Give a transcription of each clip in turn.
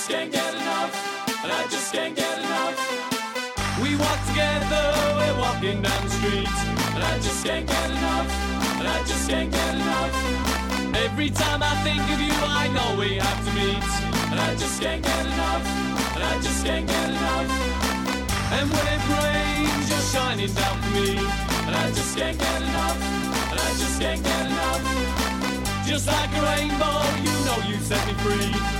just can't get enough. And I just can't get enough. We walk together, we're walking down the street. And I just can't get enough. And I just can't get enough. Every time I think of you, I know we have to meet. And I just can't get enough. And I just can't get enough. And when it rains, you're shining down for me. And I just can't get enough. And I just can't get enough. Just like a rainbow, you know you set me free.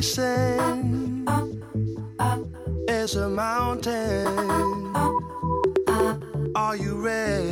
Racing as a mountain. Are you ready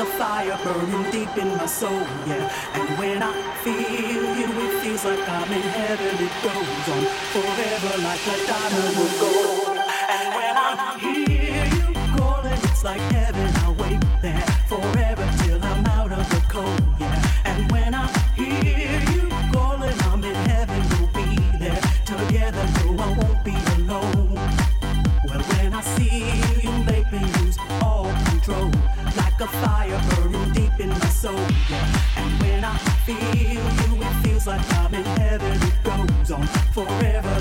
a fire burning deep in my soul, yeah. And when I feel you, it feels like I'm in heaven. It goes on forever like a diamond of gold. And when I hear you calling, it's like heaven. I wait there. fire burning deep in my soul. And when I feel you, it feels like I'm in heaven. It goes on forever.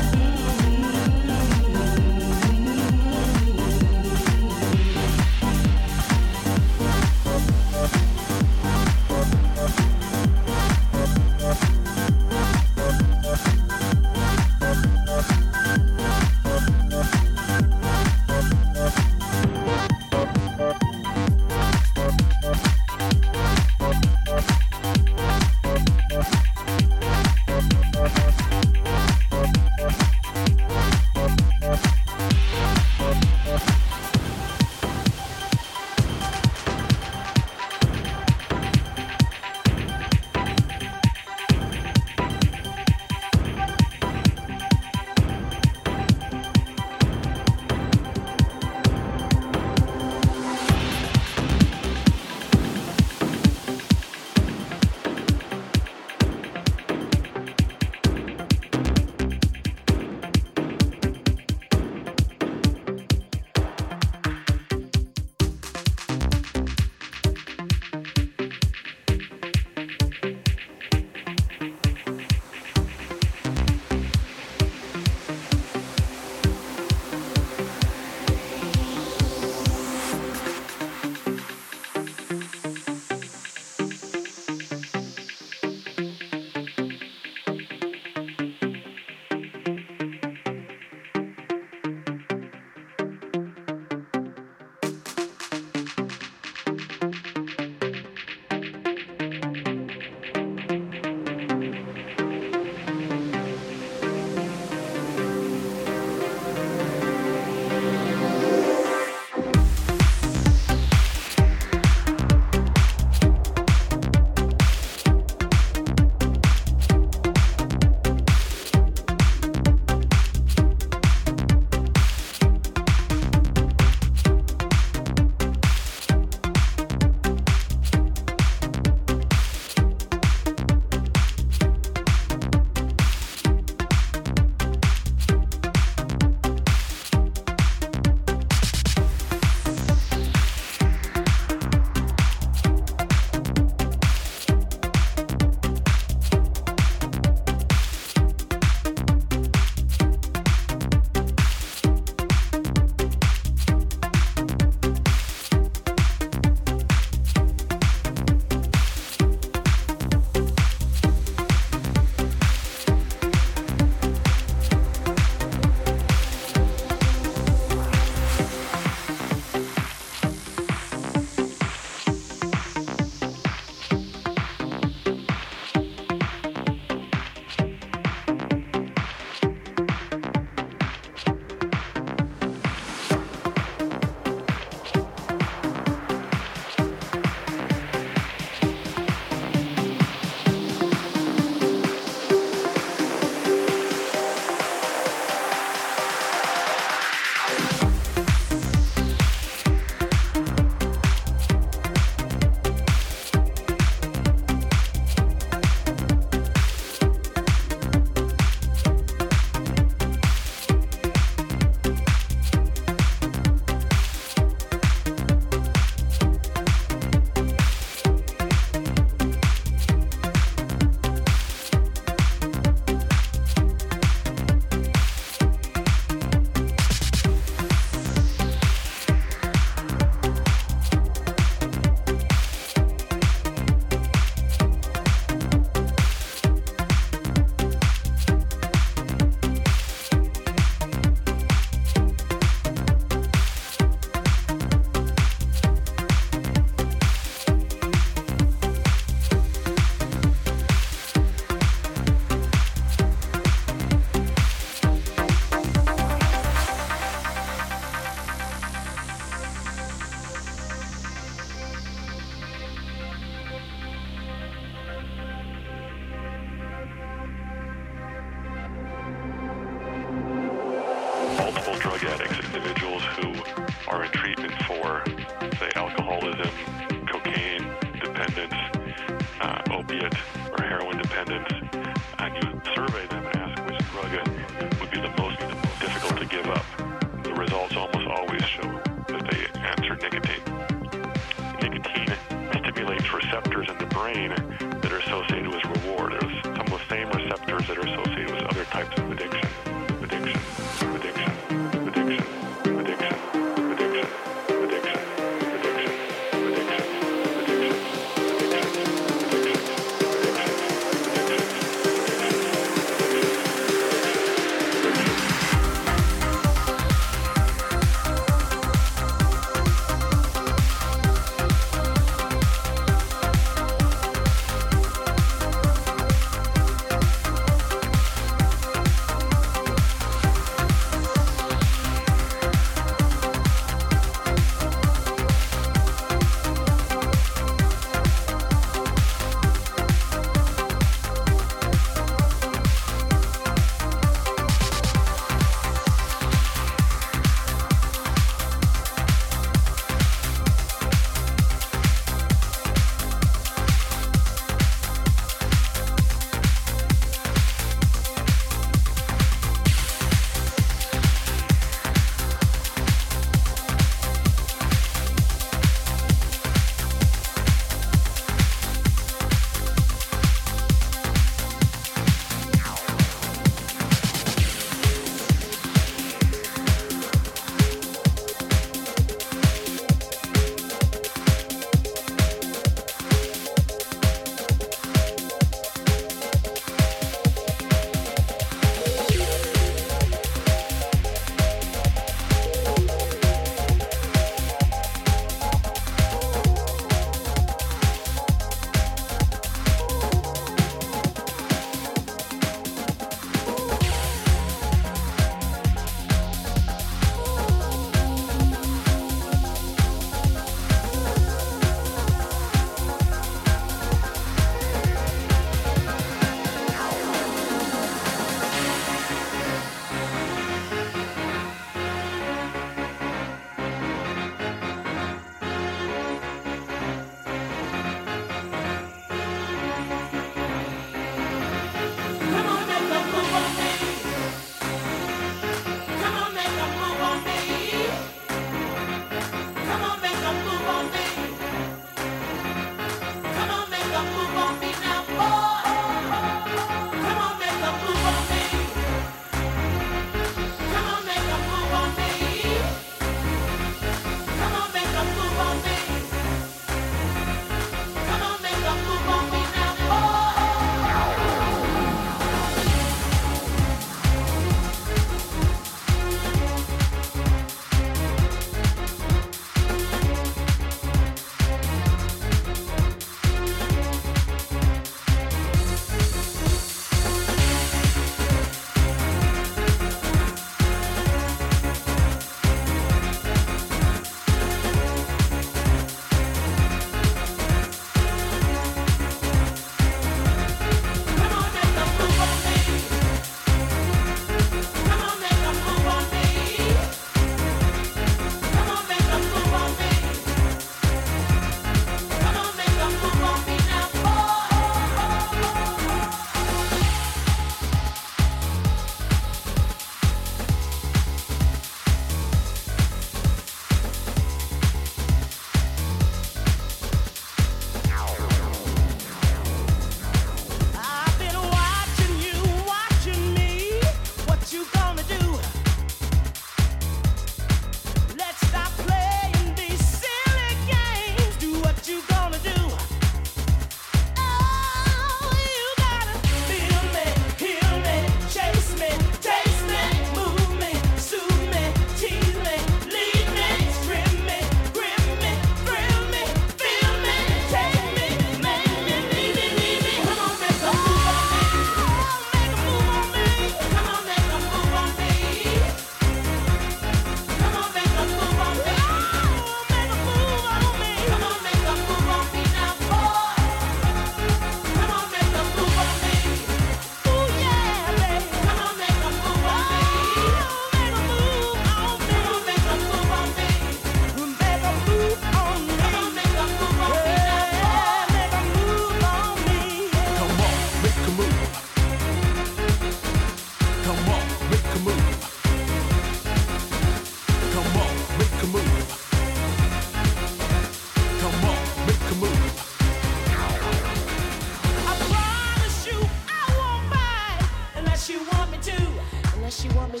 I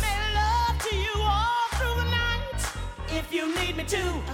made love to you all through the night. If you need me to.